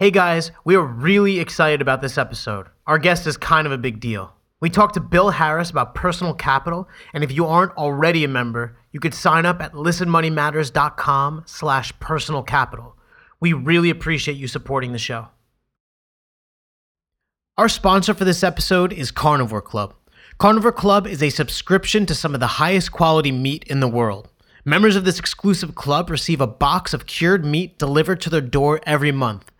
Hey guys, we are really excited about this episode. Our guest is kind of a big deal. We talked to Bill Harris about personal capital, and if you aren't already a member, you could sign up at listenmoneymatters.com slash personal capital. We really appreciate you supporting the show. Our sponsor for this episode is Carnivore Club. Carnivore Club is a subscription to some of the highest quality meat in the world. Members of this exclusive club receive a box of cured meat delivered to their door every month.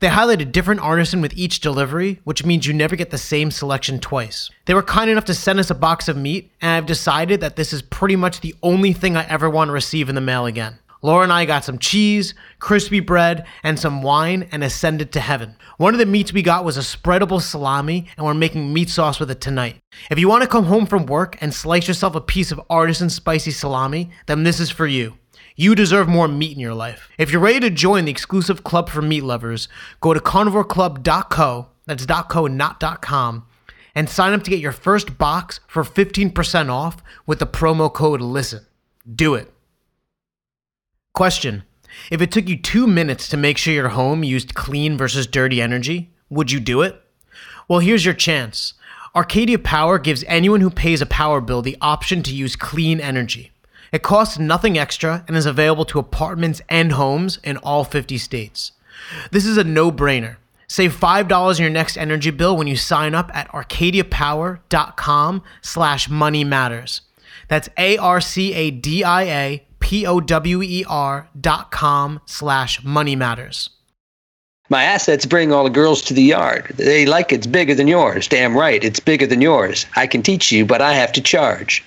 They highlight a different artisan with each delivery, which means you never get the same selection twice. They were kind enough to send us a box of meat, and I've decided that this is pretty much the only thing I ever want to receive in the mail again. Laura and I got some cheese, crispy bread, and some wine and ascended to heaven. One of the meats we got was a spreadable salami, and we're making meat sauce with it tonight. If you want to come home from work and slice yourself a piece of artisan spicy salami, then this is for you. You deserve more meat in your life. If you're ready to join the exclusive club for meat lovers, go to carnivoreclub.co, that's .co, and not .com, and sign up to get your first box for 15% off with the promo code LISTEN. Do it. Question. If it took you two minutes to make sure your home used clean versus dirty energy, would you do it? Well, here's your chance. Arcadia Power gives anyone who pays a power bill the option to use clean energy. It costs nothing extra and is available to apartments and homes in all 50 states. This is a no brainer. Save $5 on your next energy bill when you sign up at arcadiapower.com slash money matters. That's A-R-C-A-D-I-A P-O-W-E-R dot com slash money matters. My assets bring all the girls to the yard. They like it's bigger than yours. Damn right, it's bigger than yours. I can teach you, but I have to charge.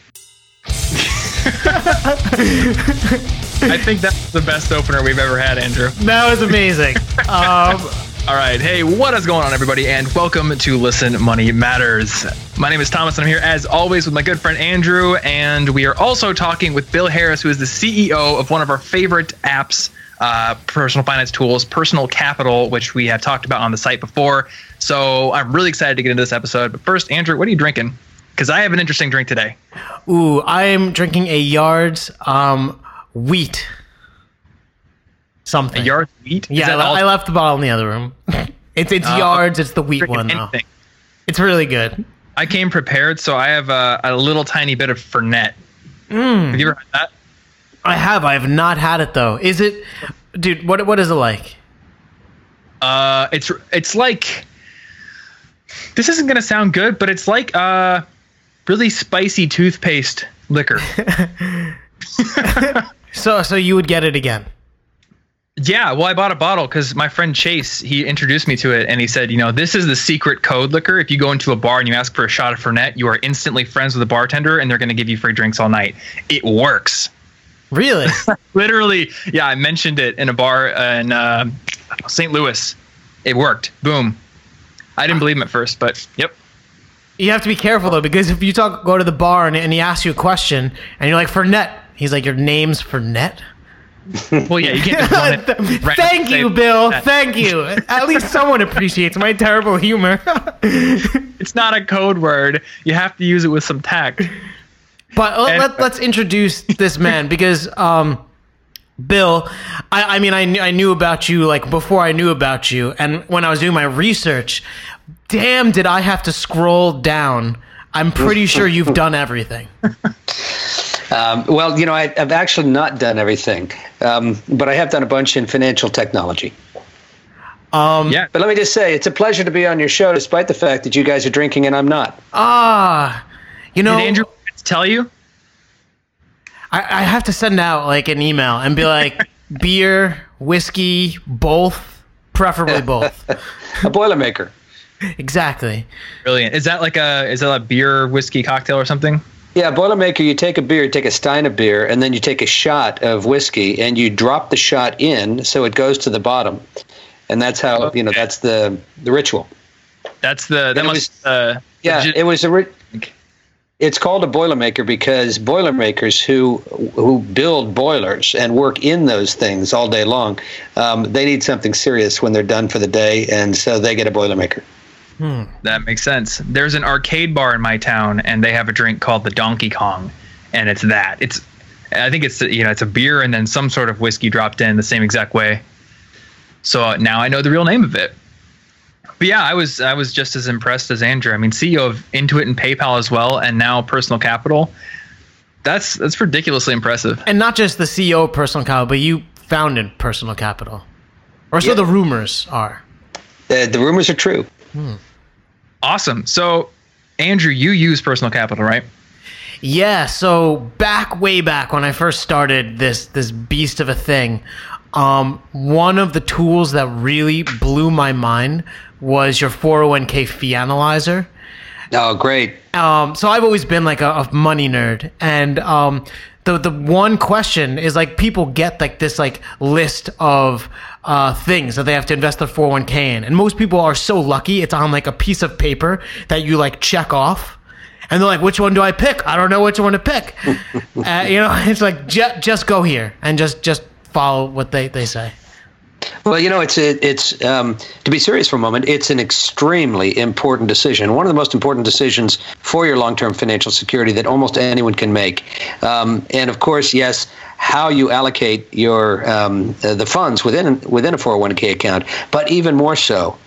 I think that's the best opener we've ever had, Andrew. That was amazing. um, All right. Hey, what is going on, everybody? And welcome to Listen Money Matters. My name is Thomas, and I'm here as always with my good friend Andrew. And we are also talking with Bill Harris, who is the CEO of one of our favorite apps, uh, personal finance tools, Personal Capital, which we have talked about on the site before. So I'm really excited to get into this episode. But first, Andrew, what are you drinking? Because I have an interesting drink today. ooh, I am drinking a Yards um, wheat something. A yard wheat? Yeah, I, all- I left the bottle in the other room. it's it's Uh, Yards. It's the wheat one though. anything. It's really good. I came prepared, so I have a, a little tiny bit of Fernet. Mm. Have you ever had that? I have. I have not had it though. Is it, dude? What what is it like? Uh, it's it's like this isn't gonna sound good, but it's like uh, really spicy toothpaste liquor. So so you would get it again? yeah, well, I bought a bottle because my friend Chase he introduced me to it, and he said, you know, this is the secret code liquor. If you go into a bar and you ask for a shot of Fernet, you are instantly friends with the bartender, and they're gonna give you free drinks all night. It works. Really? Literally, yeah, I mentioned it in a bar in uh, St. Louis. It worked. Boom. I didn't believe him at first, but yep. You have to be careful though because if you talk go to the bar and, and he asks you a question and you're like Fernet, he's like your name's Fernet. Well, yeah, you can't just run it. random Thank you, Bill. that. Thank you. At least someone appreciates my terrible humor. It's not a code word. You have to use it with some tact. But let, And- let, us introduce this man because, um, Bill, I, I mean, I, knew- I knew about you like before I knew about you. And when I was doing my research, damn, did I have to scroll down. I'm pretty sure you've done everything. Um, well, you know, I, I've actually not done everything, um, but I have done a bunch in financial technology. Um, Yeah. But let me just say, it's a pleasure to be on your show, despite the fact that you guys are drinking and I'm not. Ah, you know, Did Andrew tell you? I, I have to send out like an email and be like, beer, whiskey, both, preferably both. A Boilermaker. Exactly. Brilliant. Is that like a is that a beer whiskey cocktail or something? Yeah, Boilermaker, you take a beer, you take a stein of beer, and then you take a shot of whiskey and you drop the shot in so it goes to the bottom. And that's how, you know, that's the, the ritual. That's the that it must was- uh Yeah, legit- it was a. Ri- it's called a boilermaker because boilermakers who who build boilers and work in those things all day long, um, they need something serious when they're done for the day, and so they get a boilermaker. Hmm. that makes sense. There's an arcade bar in my town, and they have a drink called the Donkey Kong, and it's that. It's I think it's you know it's a beer and then some sort of whiskey dropped in the same exact way. So uh, now I know the real name of it. But yeah, I was I was just as impressed as Andrew. I mean, CEO of Intuit and PayPal as well, and now Personal Capital. That's that's ridiculously impressive. And not just the CEO of Personal Capital, but you founded Personal Capital, or so Yeah. the rumors are. The, the rumors are true. Hmm. Awesome. So, Andrew, you use Personal Capital, right? Yeah, so back way back when I first started this this beast of a thing, um, one of the tools that really blew my mind was your 401k fee analyzer. Oh, great. Um, so I've always been like a, a money nerd, and um, the the one question is like people get like this like list of uh, things that they have to invest their 401k in, and most people are so lucky it's on like a piece of paper that you like check off. And they're like, "Which one do I pick? I don't know which one to pick." uh, you know, it's like ju- just go here and just just follow what they, they say. Well, you know, it's a, it's um, to be serious for a moment. It's an extremely important decision. One of the most important decisions for your long-term financial security that almost anyone can make. Um, and of course, yes, how you allocate your um, the funds within within a 401k account, but even more so,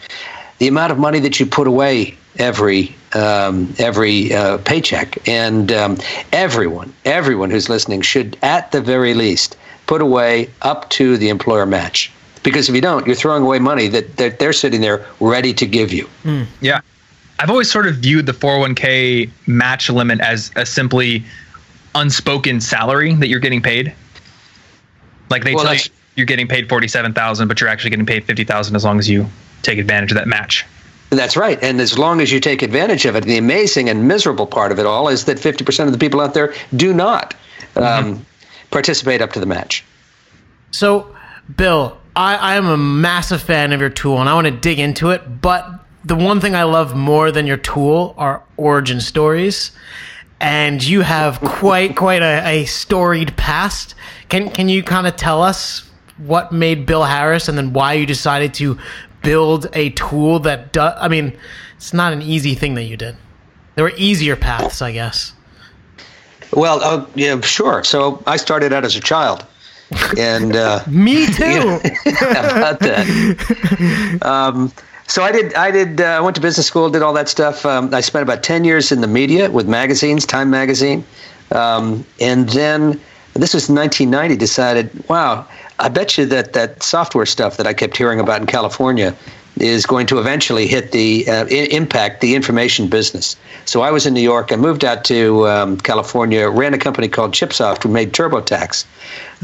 the amount of money that you put away every um, every uh, paycheck. And um, everyone, everyone who's listening should, at the very least, put away up to the employer match. Because if you don't, you're throwing away money that, that they're sitting there ready to give you. Yeah. I've always sort of viewed the 401k match limit as a simply unspoken salary that you're getting paid. Like they Well, tell you you're getting paid 47,000, but you're actually getting paid 50,000 as long as you take advantage of that match. That's right. And as long as you take advantage of it, the amazing and miserable part of it all is that 50% of the people out there do not um, participate up to the match. So, Bill, I, I am a massive fan of your tool and I want to dig into it. But the one thing I love more than your tool are origin stories. And you have quite quite a, a storied past. Can can you kind of tell us what made Bill Harris and then why you decided to build a tool that does? I mean, it's not an easy thing that you did. There were easier paths, I guess. Well, uh, yeah, sure. So I started out as a child. And uh, Me too. about that. Um, so I did. I did. Uh, I went to business school. Did all that stuff. Um, I spent about ten years in the media with magazines, Time Magazine, um, and then this was 1990. Decided, wow, I bet you that that software stuff that I kept hearing about in California is going to eventually hit the uh, I- impact the information business. So I was in New York. I moved out to um, California. Ran a company called ChipSoft. We made TurboTax,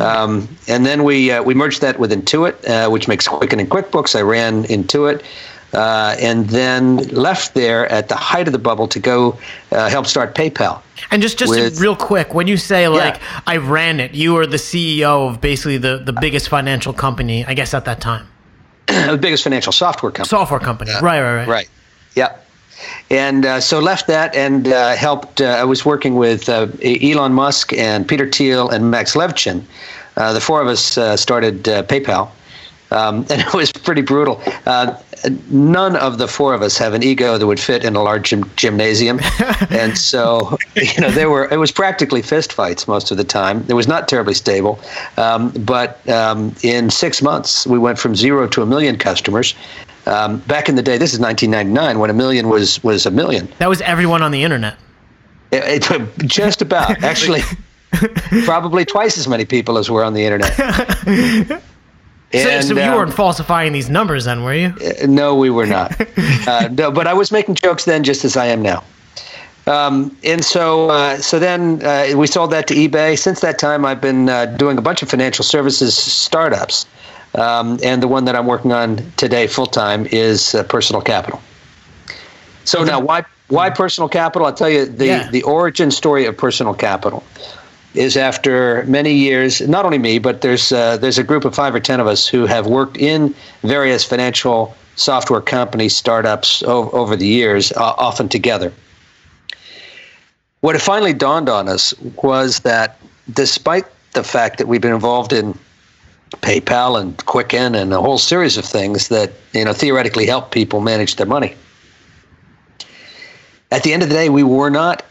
um, and then we uh, we merged that with Intuit, uh, which makes Quicken and QuickBooks. I ran Intuit. Uh, and then left there at the height of the bubble to go uh, help start PayPal. And just just with- real quick, when you say like I ran it, you were the CEO of basically the the biggest financial company, I guess at that time, the biggest financial software company. software company. right, right, right. Right. Yep. And uh, so left that and uh, helped. Uh, I was working with uh, Elon Musk and Peter Thiel and Max Levchin. Uh, the four of us uh, started uh, PayPal, um, and it was pretty brutal. Uh, none of the four of us have an ego that would fit in a large gym- gymnasium, and so you know there were. It was practically fist fights most of the time. It was not terribly stable, um, but um, in six months we went from zero to a million customers. Um, back in the day, this is 1999 when a million was was a million. That was everyone on the internet. It, it, just about actually, probably twice as many people as were on the internet. So, And, so you um, weren't falsifying these numbers then, were you? no, we were not. Uh, no, but I was making jokes then, just as I am now. Um, and so, uh, so then uh, we sold that to eBay. Since that time, I've been uh, doing a bunch of financial services startups, um, and the one that I'm working on today, full time, is uh, Personal Capital. So now, why why Personal Capital? I'll tell you the Yeah. the origin story of Personal Capital is after many years. Not only me, but there's uh, there's a group of five or ten of us who have worked in various financial software companies, startups o- over the years, uh, often together. What it finally dawned on us was that despite the fact that we've been involved in PayPal and Quicken and a whole series of things that you know theoretically help people manage their money, at the end of the day, we were not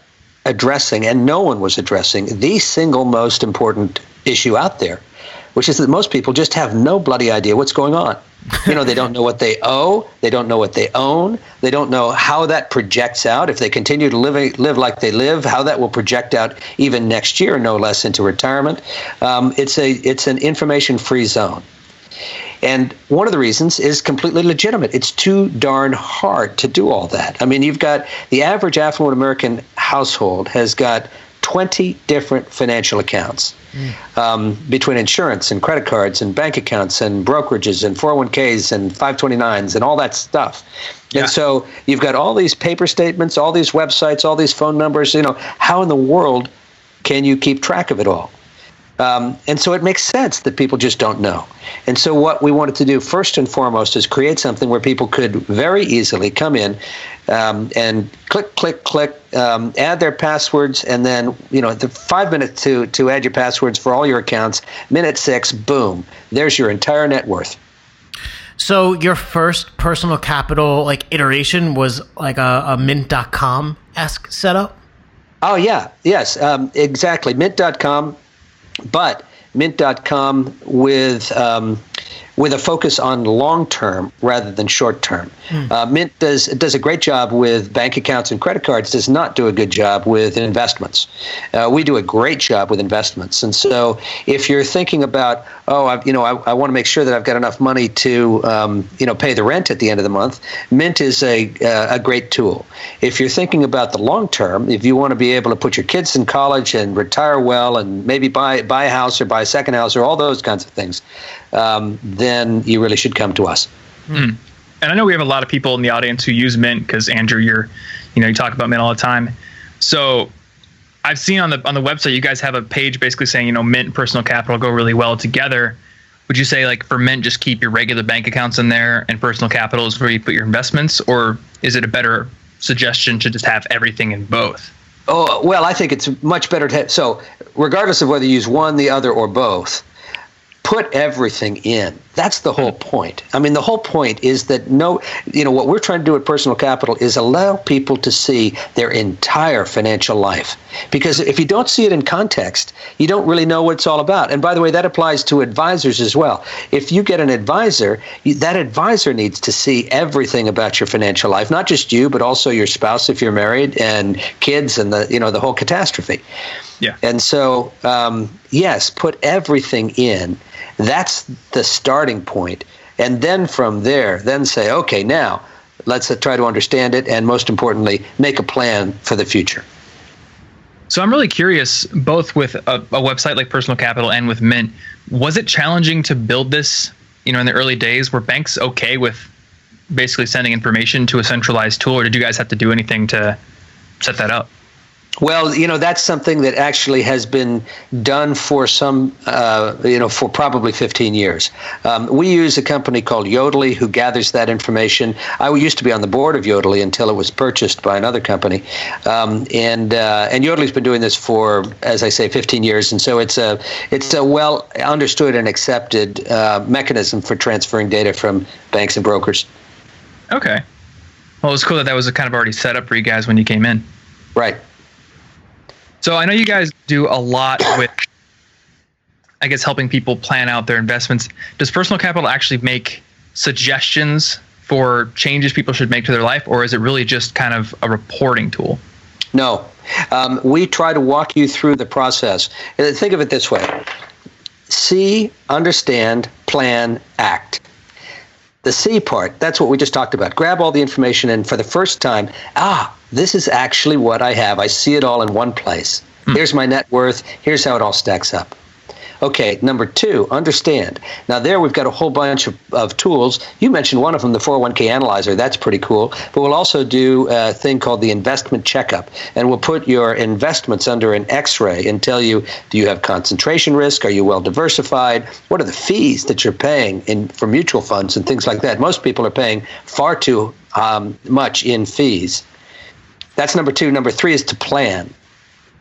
addressing, and no one was addressing, the single most important issue out there, which is that most people just have no bloody idea what's going on. you know, they don't know what they owe, they don't know what they own, they don't know how that projects out. If they continue to live live like they live, how that will project out even next year, no less, into retirement. Um, it's a it's an information free zone. And one of the reasons is completely legitimate. It's too darn hard to do all that. I mean, you've got the average affluent American household has got 20 different financial accounts mm. um, between insurance and credit cards and bank accounts and brokerages and 401ks and 529s and all that stuff. Yeah. And so you've got all these paper statements, all these websites, all these phone numbers. You know, how in the world can you keep track of it all? Um, and so it makes sense that people just don't know. And so what we wanted to do first and foremost is create something where people could very easily come in um, and click, click, click, um, add their passwords, and then you know the five minutes to to add your passwords for all your accounts. Minute six, boom, there's your entire net worth. So your first personal capital like iteration was like a, a Mint.com esque setup. Oh yeah, yes, um, exactly. Mint.com but Mint.com with um, with a focus on long term rather than short term. Mm. Uh, Mint does does a great job with bank accounts and credit cards. Does not do a good job with investments. Uh, we do a great job with investments. And so, if you're thinking about, oh, I, you know, I, I want to make sure that I've got enough money to, um, you know, pay the rent at the end of the month, Mint is a uh, a great tool. If you're thinking about the long term, if you want to be able to put your kids in college and retire well, and maybe buy buy a house or buy a second house or all those kinds of things, um, then you really should come to us. Mm. And I know we have a lot of people in the audience who use Mint because Andrew, you're, you know, you talk about Mint all the time. So I've seen on the on the website you guys have a page basically saying you know Mint and Personal Capital go really well together. Would you say like for Mint just keep your regular bank accounts in there and Personal Capital is where you put your investments, or is it a better suggestion to just have everything in both? Oh well, I think it's much better to have, so regardless of whether you use one, the other, or both put everything in. That's the whole point. I mean, the whole point is that no, you know, what we're trying to do at Personal Capital is allow people to see their entire financial life. Because if you don't see it in context, you don't really know what it's all about. And by the way, that applies to advisors as well. If you get an advisor, that advisor needs to see everything about your financial life, not just you, but also your spouse if you're married and kids and the, you know, the whole catastrophe. Yeah. And so, um, yes, put everything in. That's the starting point. And then from there, then say, okay, now let's uh, try to understand it and most importantly, make a plan for the future. So I'm really curious, both with a, a, website like Personal Capital and with Mint, was it challenging to build this? You know, in the early days, were banks okay with basically sending information to a centralized tool, or did you guys have to do anything to set that up? Well, you know, that's something that actually has been done for some, uh, you know, for probably 15 years. Um, we use a company called Yodlee who gathers that information. I used to be on the board of Yodlee until it was purchased by another company. Um, and uh, and Yodlee's been doing this for, as I say, 15 years. And so it's a, it's a well understood and accepted uh, mechanism for transferring data from banks and brokers. Okay. Well, it was cool that that was kind of already set up for you guys when you came in. Right. So I know you guys do a lot with, I guess, helping people plan out their investments. Does Personal Capital actually make suggestions for changes people should make to their life, or is it really just kind of a reporting tool? No. Um, we try to walk you through the process. Think of it this way see, understand, plan, act. The C part, that's what we just talked about. Grab all the information and for the first time, ah, this is actually what I have. I see it all in one place. Hmm. Here's my net worth. Here's how it all stacks up. Okay, number two, understand. Now, there we've got a whole bunch of, of tools. You mentioned one of them, the 401k analyzer. That's pretty cool. But we'll also do a thing called the investment checkup. And we'll put your investments under an x ray and tell you do you have concentration risk? Are you well diversified? What are the fees that you're paying in, for mutual funds and things like that? Most people are paying far too um, much in fees. That's number two. Number three is to plan.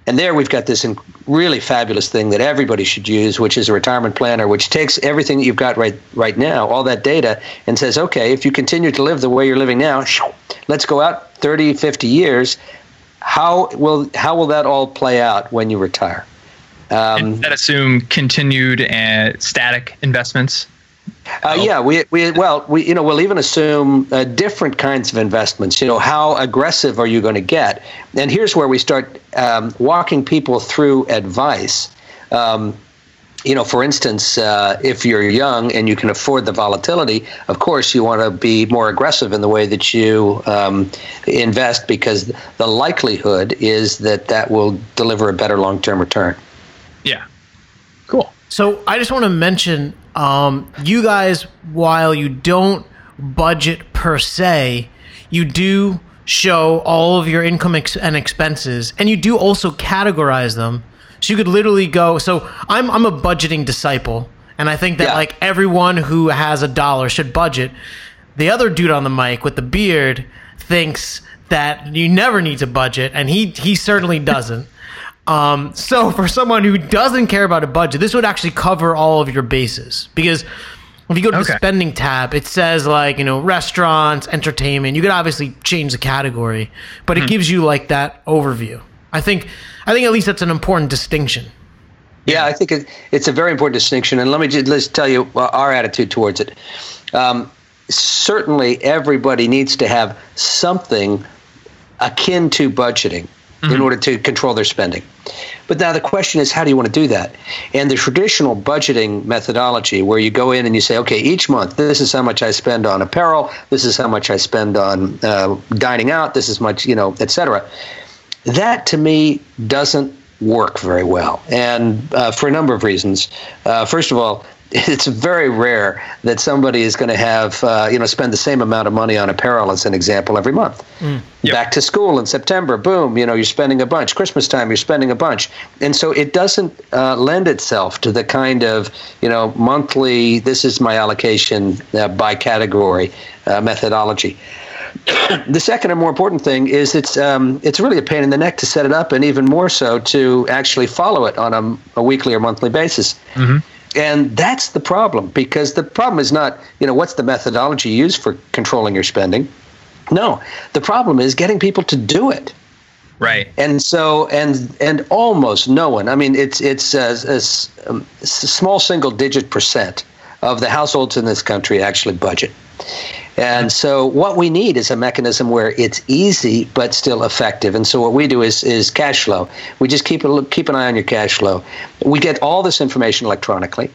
And there we've got this really fabulous thing that everybody should use, which is a retirement planner, which takes everything that you've got right right now, all that data, and says, okay, if you continue to live the way you're living now, let's go out 30, 50 years. How will how will that all play out when you retire? Um, that assume continued and static investments. Uh, yeah, we, we well we you know we'll even assume uh, different kinds of investments. You know, how aggressive are you going to get? And here's where we start um, walking people through advice. Um, you know, for instance, uh, if you're young and you can afford the volatility, of course you want to be more aggressive in the way that you um, invest because the likelihood is that that will deliver a better long-term return. Yeah. Cool. So I just want to mention, um, you guys, while you don't budget per se, you do show all of your income ex- and expenses, and you do also categorize them. So you could literally go. So I'm I'm a budgeting disciple, and I think that Yeah. like everyone who has a dollar should budget. The other dude on the mic with the beard thinks that you never need to budget, and he he certainly doesn't. Um, so for someone who doesn't care about a budget, this would actually cover all of your bases because if you go to the spending tab, it says like you know restaurants, entertainment. You could obviously change the category, but it gives you like that overview. I think I think at least that's an important distinction. Yeah, I think it, it's a very important distinction, and let me just let's tell you uh, our attitude towards it. Um, certainly, everybody needs to have something akin to budgeting in order to control their spending. But now the question is, how do you want to do that? And the traditional budgeting methodology, where you go in and you say, okay, each month, this is how much I spend on apparel, this is how much I spend on uh, dining out, this is much, you know, et cetera that to me doesn't work very well, and uh, for a number of reasons. Uh, first of all, it's very rare that somebody is going to have uh, you know spend the same amount of money on apparel as an example every month. Yep. Back to school in September, boom, you know you're spending a bunch. Christmas time, you're spending a bunch, and so it doesn't uh, lend itself to the kind of you know monthly. This is my allocation uh, by category uh, methodology the second and more important thing is it's um, it's really a pain in the neck to set it up, and even more so to actually follow it on a, a weekly or monthly basis. And that's the problem because the problem is not you know what's the methodology used for controlling your spending. No, the problem is getting people to do it. Right. And so, and and almost no one. I mean, it's it's a, um, s- small single digit percent of the households in this country actually budget. And so, what we need is a mechanism where it's easy but still effective. And so, what we do is is cash flow. We just keep a keep an eye on your cash flow. We get all this information electronically,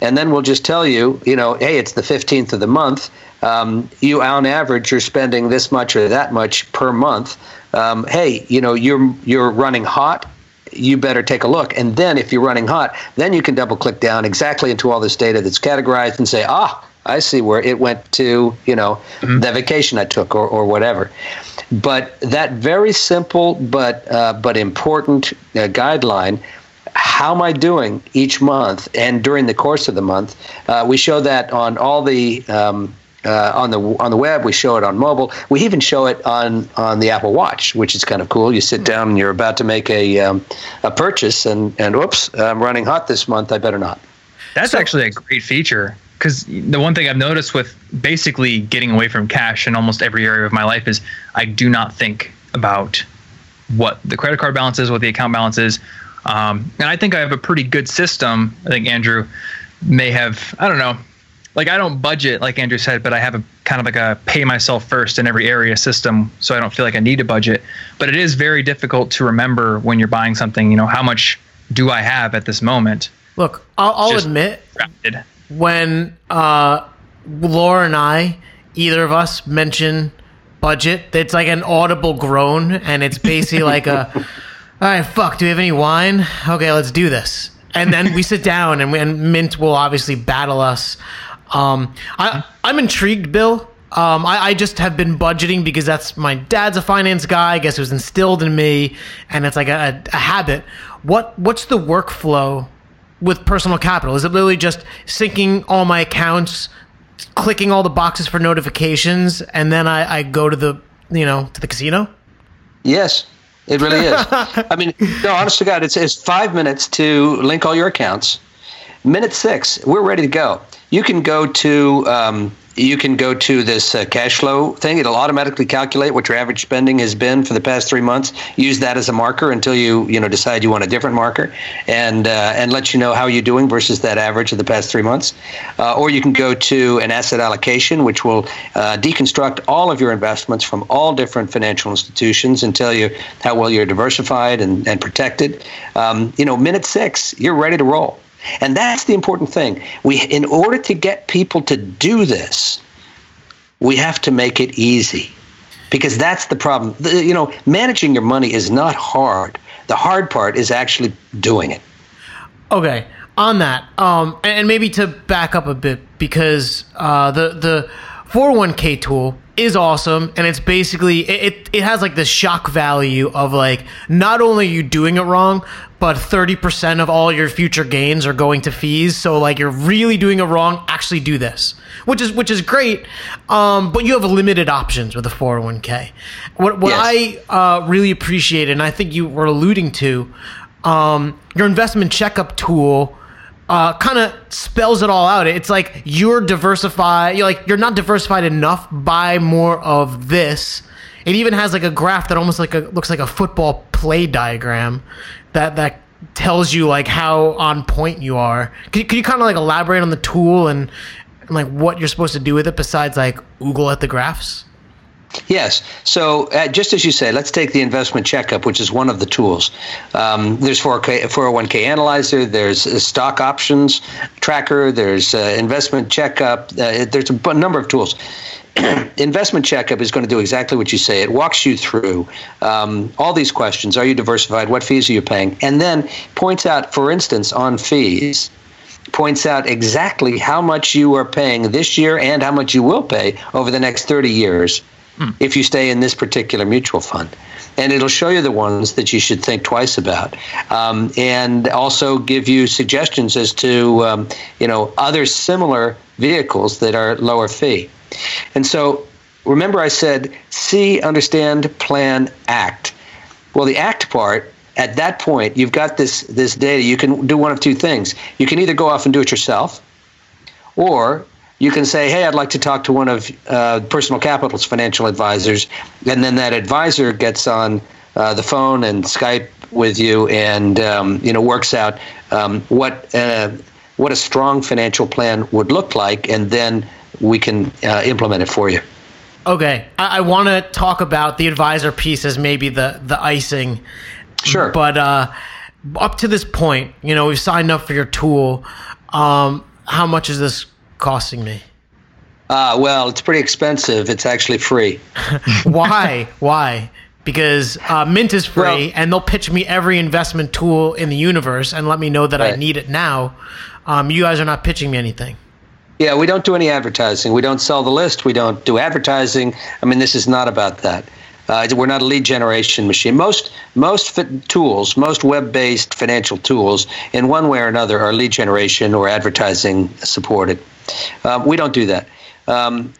and then we'll just tell you, you know, hey, it's the 15th of the month. Um, you, on average, you're spending this much or that much per month. Um, hey, you know, you're you're running hot you better take a look. And then if you're running hot, then you can double click down exactly into all this data that's categorized and say, ah, I see where it went to, you know, the vacation I took or, or whatever. But that very simple but uh, but important uh, guideline. How am I doing each month and during the course of the month? Uh, we show that on all the um, uh, on the on the web. We show it on mobile. We even show it on on the Apple Watch, which is kind of cool. You sit down and you're about to make a um, a purchase, and and oops, I'm running hot this month. I better not. That's actually a great feature because the one thing I've noticed with basically getting away from cash in almost every area of my life is I do not think about what the credit card balance is, what the account balance is. Um, and I think I have a pretty good system. I think Andrew may have, I don't know, like I don't budget like Andrew said, but I have a kind of like a pay myself first in every area system, so I don't feel like I need to budget. But it is very difficult to remember when you're buying something. You know, how much do I have at this moment? Look, I'll, I'll admit Drafted. When uh, Laura and I, either of us, mention budget, it's like an audible groan, and it's basically like a, all right, fuck, do we have any wine? Okay, let's do this. And then we sit down, and, we, and Mint will obviously battle us. Um, I, I'm intrigued, Bill. Um, I, I just have been budgeting because that's my dad's a finance guy. I guess it was instilled in me, and it's like a, a habit. What What's the workflow with personal capital? Is it literally just syncing all my accounts, clicking all the boxes for notifications, and then I, I go to the you know to the casino? Yes, it really is. I mean, no, honest to God, it's, it's five minutes to link all your accounts. Minute six, we're ready to go. You can go to um, you can go to this uh, cash flow thing. It'll automatically calculate what your average spending has been for the past three months. Use that as a marker until you you know decide you want a different marker, and uh, and let you know how you're doing versus that average of the past three months. Uh, or you can go to an asset allocation, which will uh, deconstruct all of your investments from all different financial institutions and tell you how well you're diversified and, and protected. Um, you know, minute six, you're ready to roll. And that's the important thing. We, in order to get people to do this, we have to make it easy, because that's the problem. The, you know, managing your money is not hard. The hard part is actually doing it. Okay, on that, um, and maybe to back up a bit, because uh, the the 401k tool is awesome and it's basically it, it has like this shock value of like not only are you doing it wrong but 30% of all your future gains are going to fees. So like you're really doing it wrong actually do this. Which is which is great um, but you have limited options with a 401k what, what Yes. i uh, really appreciate and i think you were alluding to um, your investment checkup tool uh, kind of spells it all out. It's like you're diversified. You're like you're not diversified enough. Buy more of this. It even has like a graph that almost like a looks like a football play diagram that that tells you like how on point you are. Can you- could you kind of like elaborate on the tool and, and like what you're supposed to do with it besides like oogle at the graphs? Yes. So, uh, just as you say, let's take the investment checkup, which is one of the tools. Um, there's 401k analyzer, there's stock options tracker, there's uh, investment checkup, uh, there's a number of tools. investment checkup is going to do exactly what you say. It walks you through um, all these questions. Are you diversified? What fees are you paying? And then points out, for instance, on fees, points out exactly how much you are paying this year and how much you will pay over the next 30 years if you stay in this particular mutual fund. And it'll show you the ones that you should think twice about, um, and also give you suggestions as to um, you know other similar vehicles that are lower fee. And so, remember, I said see, understand, plan, act. Well, the act part at that point, you've got this this data. You can do one of two things. You can either go off and do it yourself, or you can say, "Hey, I'd like to talk to one of uh, Personal Capital's financial advisors," and then that advisor gets on uh, the phone and Skype with you, and um, you know works out um, what uh, what a strong financial plan would look like, and then we can uh, implement it for you. Okay, I, I want to talk about the advisor piece as maybe the the icing. Sure. But uh, up to this point, you know, we've signed up for your tool. Um, how much is this costing me? Uh, well, it's pretty expensive. It's actually free. Why? Why? Because uh, Mint is free, Well- and they'll pitch me every investment tool in the universe and let me know that I need it now. Um, you guys are not pitching me anything. Yeah, we don't do any advertising. We don't sell the list. We don't do advertising. I mean, this is not about that. Uh, we're not a lead generation machine. Most most tools, most web-based financial tools, in one way or another, are lead generation or advertising supported. Um, we don't do that. Um,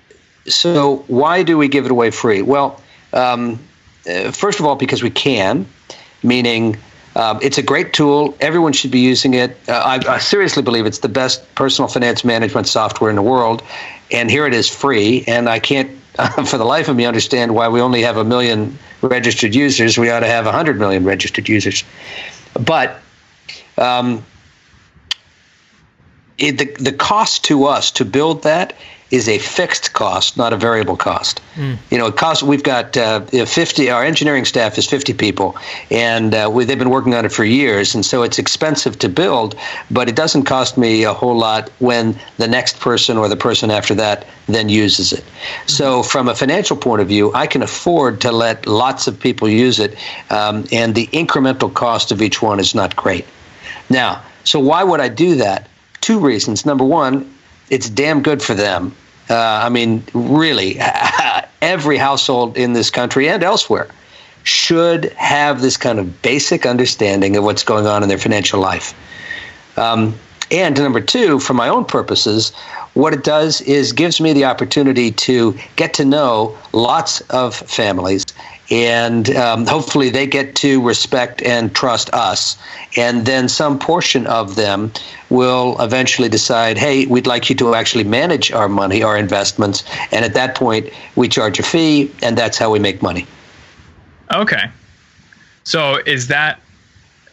so why do we give it away free? Well, um, uh, first of all, because we can, meaning um, it's a great tool. Everyone should be using it. Uh, I, I seriously believe it's the best personal finance management software in the world, and here it is free. And I can't, for the life of me, understand why we only have a million registered users. We ought to have 100 million registered users. But um, it, the, the cost to us to build that is a fixed cost, not a variable cost. You know, it costs. We've got uh, 50. Our engineering staff is 50 people, and uh, we, they've been working on it for years. And so it's expensive to build, but it doesn't cost me a whole lot when the next person or the person after that then uses it. So from a financial point of view, I can afford to let lots of people use it, um, and the incremental cost of each one is not great. Now, so why would I do that? Two reasons. Number one, it's damn good for them. Uh, I mean, really, every household in this country and elsewhere should have this kind of basic understanding of what's going on in their financial life. Um, and number two, for my own purposes, what it does is gives me the opportunity to get to know lots of families and um, hopefully they get to respect and trust us. And then some portion of them will eventually decide, hey, we'd like you to actually manage our money, our investments. And at that point, we charge a fee, and that's how we make money. Okay. So is that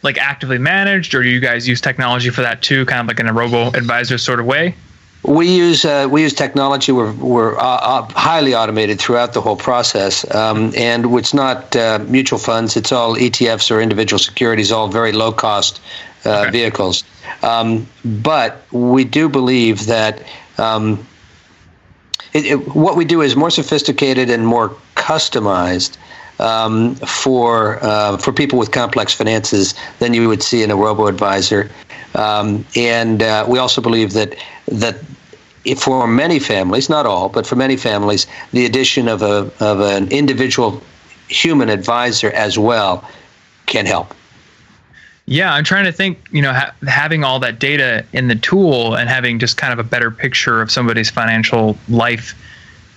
like actively managed, or do you guys use technology for that too, kind of like in a robo advisor sort of way? We use uh, we use technology. We're we're uh, uh, highly automated throughout the whole process, um, and it's not uh, mutual funds. It's all ETFs or individual securities, all very low cost uh, okay. vehicles. Um, but we do believe that. Um, it, it, what we do is more sophisticated and more customized um, for uh, for people with complex finances than you would see in a robo advisor. Um, and uh, we also believe that that for many families, not all, but for many families, the addition of a of an individual human advisor as well can help. Yeah, I'm trying to think, you know, ha- having all that data in the tool and having just kind of a better picture of somebody's financial life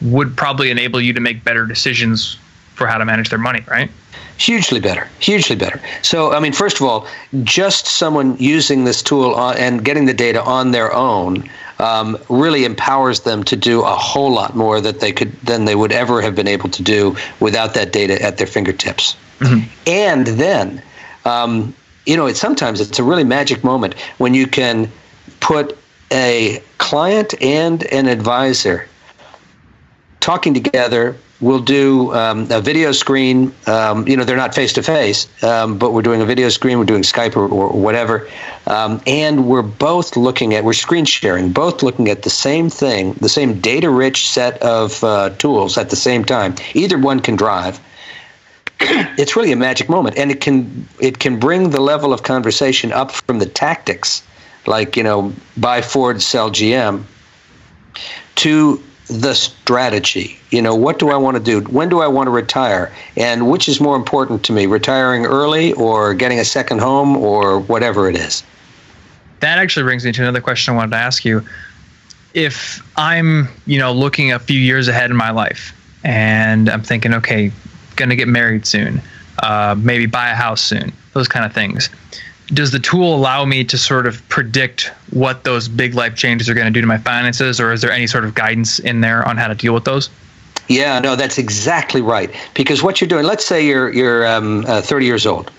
would probably enable you to make better decisions for how to manage their money, right? Hugely better, hugely better. So, I mean, first of all, just someone using this tool on, and getting the data on their own um, really empowers them to do a whole lot more that they could than they would ever have been able to do without that data at their fingertips. Mm-hmm. And then, um, you know, it sometimes it's a really magic moment when you can put a client and an advisor talking together we'll do um, a video screen. Um, you know, they're not face to face, but we're doing a video screen. We're doing Skype or, or whatever, um, and we're both looking at we're screen sharing, both looking at the same thing, the same data-rich set of uh, tools at the same time. Either one can drive. it's really a magic moment, and it can it can bring the level of conversation up from the tactics, like you know, buy Ford, sell GM, to the strategy. You know, what do I want to do? When do I want to retire? And which is more important to me, retiring early or getting a second home or whatever it is? That actually brings me to another question I wanted to ask you. If I'm, you know, looking a few years ahead in my life and I'm thinking, okay, going to get married soon, uh, maybe buy a house soon, those kind of things does the tool allow me to sort of predict what those big life changes are going to do to my finances or is there any sort of guidance in there on how to deal with those yeah no that's exactly right because what you're doing let's say you're you're um, uh, 30 years old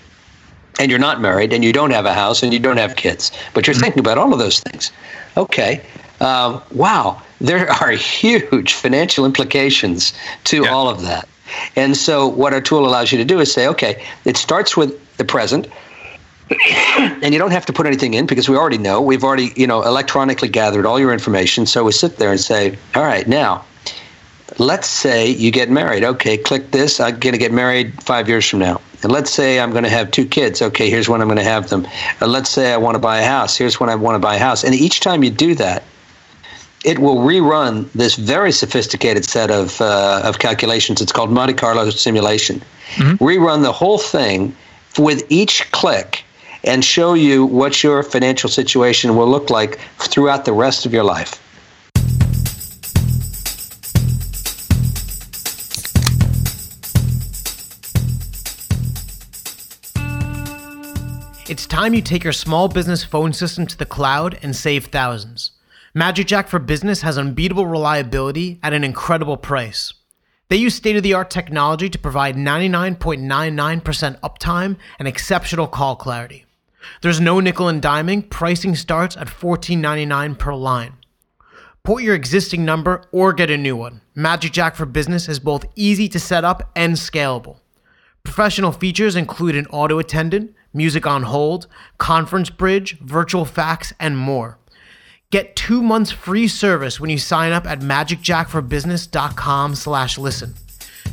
and you're not married and you don't have a house and you don't have kids but you're mm-hmm. thinking about all of those things okay uh, wow there are huge financial implications to yeah. all of that and so what our tool allows you to do is say okay it starts with the present and you don't have to put anything in because we already know. We've already you know electronically gathered all your information. So we sit there and say all right now let's say you get married. Okay click this. I'm going to get married five years from now. And let's say i'm going to have two kids. Okay here's when i'm going to have them. And let's say i want to buy a house. Here's when i want to buy a house. And each time you do that it will rerun this very sophisticated set of, uh, of calculations. It's called monte carlo simulation. Mm-hmm. rerun the whole thing with each click and show you what your financial situation will look like throughout the rest of your life. It's time you take your small business phone system to the cloud and save thousands. MagicJack for Business has unbeatable reliability at an incredible price. They use state of the art technology to provide 99.99% uptime and exceptional call clarity. There's no nickel and diming. Pricing starts at $14.99 per line. Put your existing number or get a new one. MagicJack for Business is both easy to set up and scalable. Professional features include an auto attendant, music on hold, conference bridge, virtual fax, and more. Get two months free service when you sign up at magicjackforbusiness.com slash listen.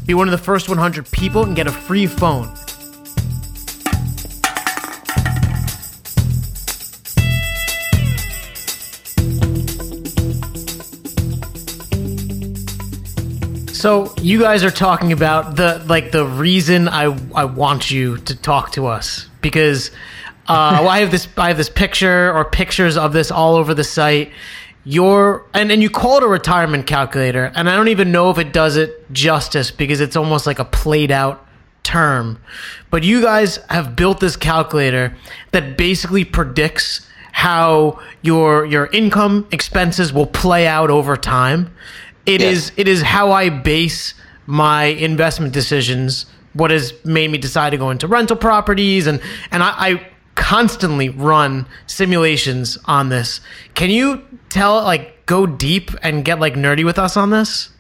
Be one of the first 100 people and get a free phone. So you guys are talking about the like the reason I I want you to talk to us because uh, well, I have this I have this picture or pictures of this all over the site. Your and and you call it a retirement calculator, and I don't even know if it does it justice because it's almost like a played out term, but you guys have built this calculator that basically predicts how your your income expenses will play out over time. It Yes. is it is how I base my investment decisions. What has made me decide to go into rental properties and and I, I constantly run simulations on this. Can you tell like go deep and get like nerdy with us on this?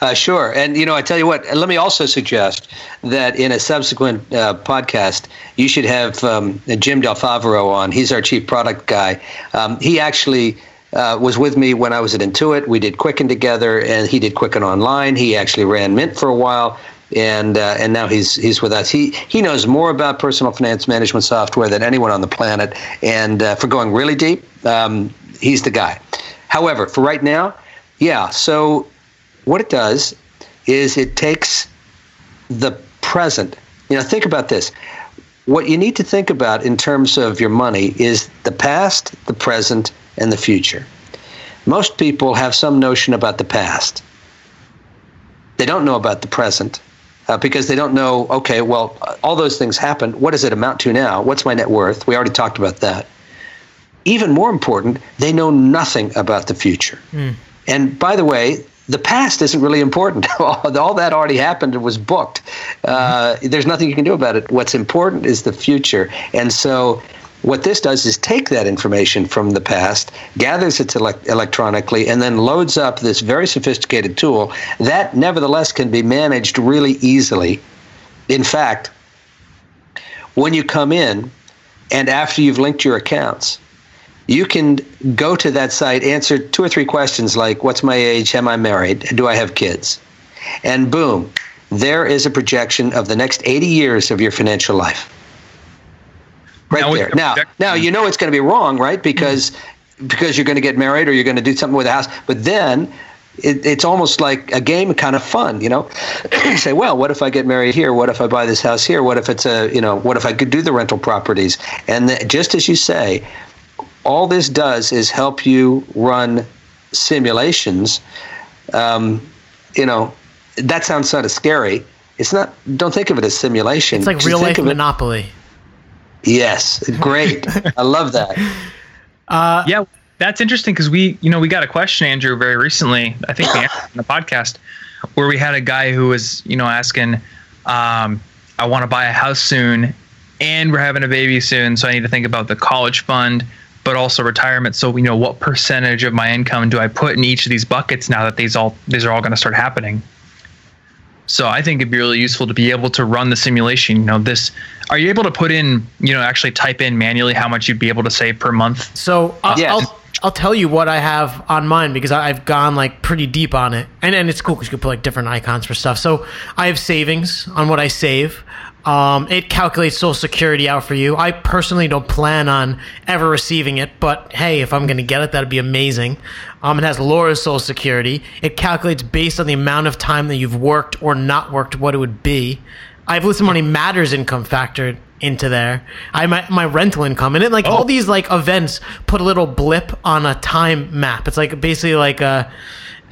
Uh, sure. And, you know, I tell you what, let me also suggest that in a subsequent uh, podcast, you should have um, Jim Del Favero on. He's our chief product guy. Um, he actually uh, was with me when I was at Intuit. We did Quicken together, and he did Quicken Online. He actually ran Mint for a while. And uh, and now he's he's with us. He he knows more about personal finance management software than anyone on the planet. And uh, for going really deep, um, he's the guy. However, for right now, yeah. So what it does is it takes the present. You know, think about this. What you need to think about in terms of your money is the past, the present, and the future. Most people have some notion about the past. They don't know about the present uh, because they don't know, okay, well, all those things happened. What does it amount to now? What's my net worth? We already talked about that. Even more important, they know nothing about the future. And by the way, the past isn't really important. All that already happened and was booked. Uh, there's nothing you can do about it. What's important is the future. And so, what this does is take that information from the past, gathers it elect- electronically, and then loads up this very sophisticated tool that, nevertheless, can be managed really easily. In fact, when you come in and after you've linked your accounts, you can go to that site, answer two or three questions like What's my age? Am I married? Do I have kids? And boom, there is a projection of the next 80 years of your financial life. Right Now, there. the Now, now you know it's going to be wrong, right? Because because you're going to get married or you're going to do something with a house. But then it, it's almost like a game, kind of fun, you know. you say, well, what if I get married here? What if I buy this house here? What if it's a, you know, what if I could do the rental properties? And the, just as you say, all this does is help you run simulations. Um, you know, that sounds sort of scary. It's not. Don't think of it as simulation. It's like real life of it- Monopoly. Yes, great. I love that. Yeah, that's interesting because we, you know, we got a question, Andrew, very recently. I think we answered in the podcast where we had a guy who was, you know, asking, um, "I want to buy a house soon, and we're having a baby soon, so I need to think about the college fund, but also retirement. So we know what percentage of my income do I put in each of these buckets now that these all these are all going to start happening." So I think it'd be really useful to be able to run the simulation. You know, this. Are you able to put in, you know, actually type in manually how much you'd be able to save per month? So uh, I'll, I'll I'll tell you what I have on mine because I- I've gone like pretty deep on it, and and it's cool because you can put like different icons for stuff. So I have savings on what I save. Um, it calculates Social Security out for you. I personally don't plan on ever receiving it, but hey, if I'm going to get it, that'd be amazing. Um, it has Laura's Social Security. It calculates based on the amount of time that you've worked or not worked what it would be. I have Listen Money Matters income factored into there. I my, my rental income and it like all these like events put a little blip on a time map. It's like basically like a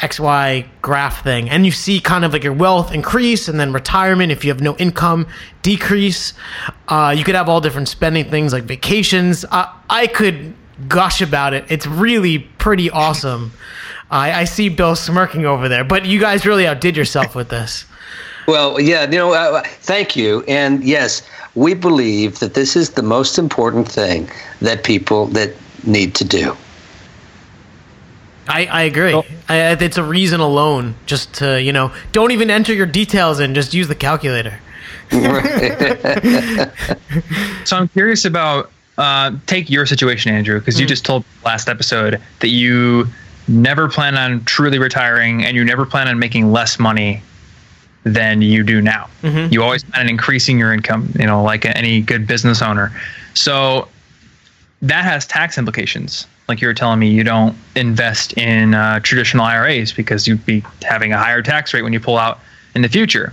XY graph thing. And you see kind of like your wealth increase and then retirement if you have no income decrease. Uh, you could have all different spending things like vacations. Uh, I could gush about it. It's really pretty awesome. I, I see Bill smirking over there, but you guys really outdid yourself with this. Well, yeah, you know, uh, thank you. And yes, we believe that this is the most important thing that people that need to do. I, I agree. I, I- it's a reason alone just to, you know, don't even enter your details in, just use the calculator. So I'm curious about uh, take your situation, Andrew, because you just told last episode that you never plan on truly retiring and you never plan on making less money than you do now. You always plan on increasing your income, you know, like any good business owner. So that has tax implications. Like you were telling me, you don't invest in uh, traditional IRAs because you'd be having a higher tax rate when you pull out in the future.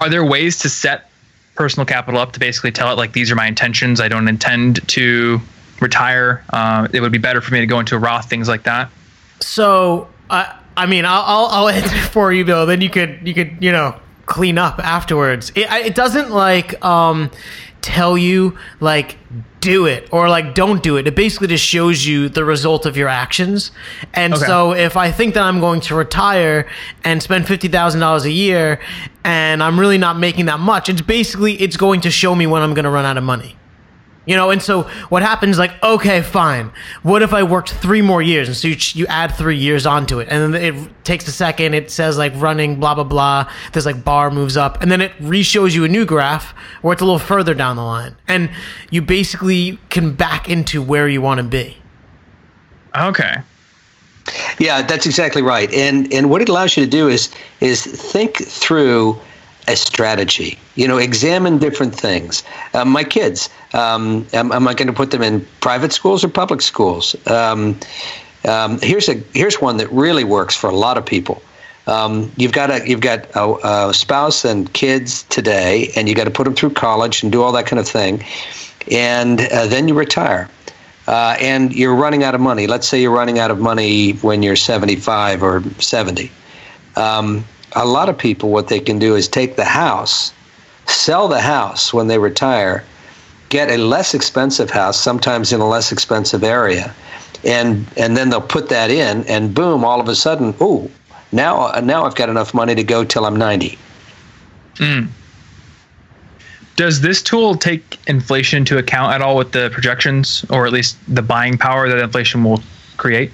Are there ways to set personal capital up to basically tell it like these are my intentions? I don't intend to retire. Uh, it would be better for me to go into a Roth, things like that. So, I I mean, I'll, I'll, I'll answer for you, Bill. Then you could, you could, you know, clean up afterwards. It, it doesn't like um, tell you like do it or like don't do it. It basically just shows you the result of your actions. And Okay. so if I think that I'm going to retire and spend fifty thousand dollars a year, and I'm really not making that much, it's basically it's going to show me when I'm going to run out of money. You know, and so what happens? Like, okay, fine. What if I worked three more years? And so you, you add three years onto it, and then it takes a second. It says like running, blah blah blah. This like bar moves up, and then it re-shows you a new graph where it's a little further down the line, and you basically can back into where you want to be. Okay. Yeah, that's exactly right. And and what it allows you to do is is think through a strategy. You know, examine different things. Uh, my kids, um, am, am I going to put them in private schools or public schools? Um, um, here's a here's one that really works for a lot of people. Um, you've got a you've got a, a spouse and kids today, and you got to put them through college and do all that kind of thing, and uh, then you retire uh, and you're running out of money. Let's say you're running out of money when you're 75 or 70. Um, a lot of people, what they can do is take the house, sell the house when they retire, get a less expensive house, sometimes in a less expensive area, and and then they'll put that in, and boom, all of a sudden, ooh, now now I've got enough money to go till I'm 90. Hmm. Does this tool take inflation into account at all with the projections, or at least the buying power that inflation will create?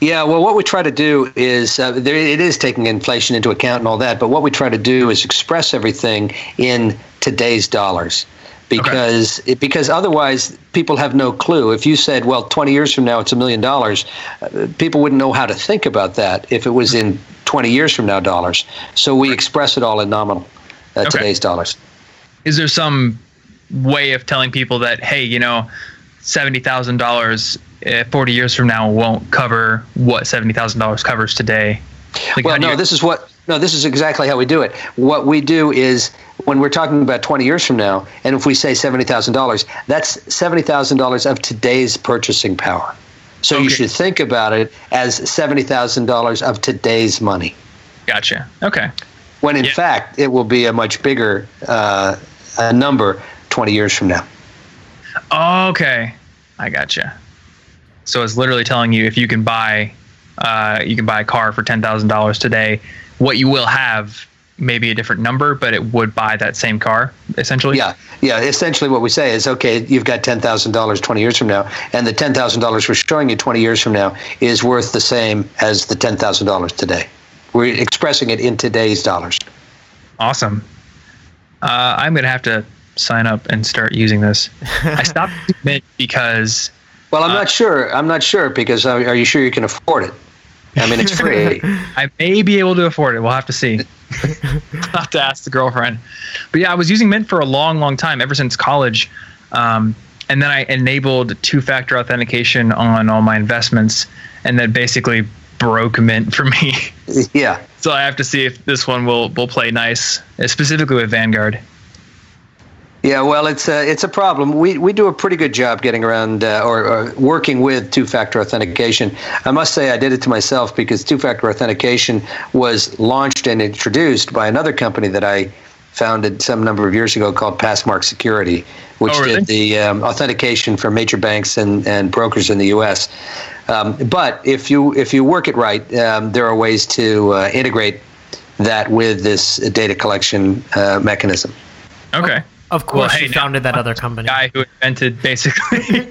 Yeah, well, what we try to do is uh, there, it is taking inflation into account and all that, but what we try to do is express everything in today's dollars. Because it, because otherwise people have no clue. If you said, well, 20 years from now it's a million dollars, uh, people wouldn't know how to think about that if it was in 20 years from now dollars. So we express it all in nominal uh, Okay. today's dollars. Is there some way of telling people that, hey, you know, seventy uh, forty years from now won't cover what seventy thousand dollars covers today? Like, Well, no, you- this is what no, this is exactly how we do it. What we do is when we're talking about 20 years from now, and if we say $70,000, that's $70,000 of today's purchasing power. So you should think about it as $70,000 of today's money. Gotcha. Okay. When in Yeah. fact, it will be a much bigger uh, uh, number 20 years from now. Okay, I gotcha. So it's literally telling you if you can buy, uh, you can buy a car for ten thousand dollars today. What you will have may be a different number, but it would buy that same car essentially. Yeah, yeah. Essentially, what we say is, okay, you've got ten thousand dollars twenty years from now, and the ten thousand dollars we're showing you twenty years from now is worth the same as the ten thousand dollars today. We're expressing it in today's dollars. Awesome. Uh, I'm gonna have to sign up and start using this. I stopped using because Well, I'm Uh, not sure. I'm not sure because uh, are you sure you can afford it? I mean, it's free. I may be able to afford it. We'll have to see. I'll have to ask the girlfriend. But yeah, I was using Mint for a long, long time, ever since college. Um, and then I enabled two factor authentication on all my investments, and that basically broke Mint for me. yeah. so I have to see if this one will, will play nice, specifically with Vanguard. Yeah, well, it's a it's a problem. We we do a pretty good job getting around uh, or, or working with two-factor authentication. I must say, I did it to myself because two-factor authentication was launched and introduced by another company that I founded some number of years ago called Passmark Security, which Oh, really? did the um, authentication for major banks and, and brokers in the U.S. Um, but if you if you work it right, um, there are ways to uh, integrate that with this data collection uh, mechanism. Okay. Of course, hey, you founded that other company. Guy who invented basically.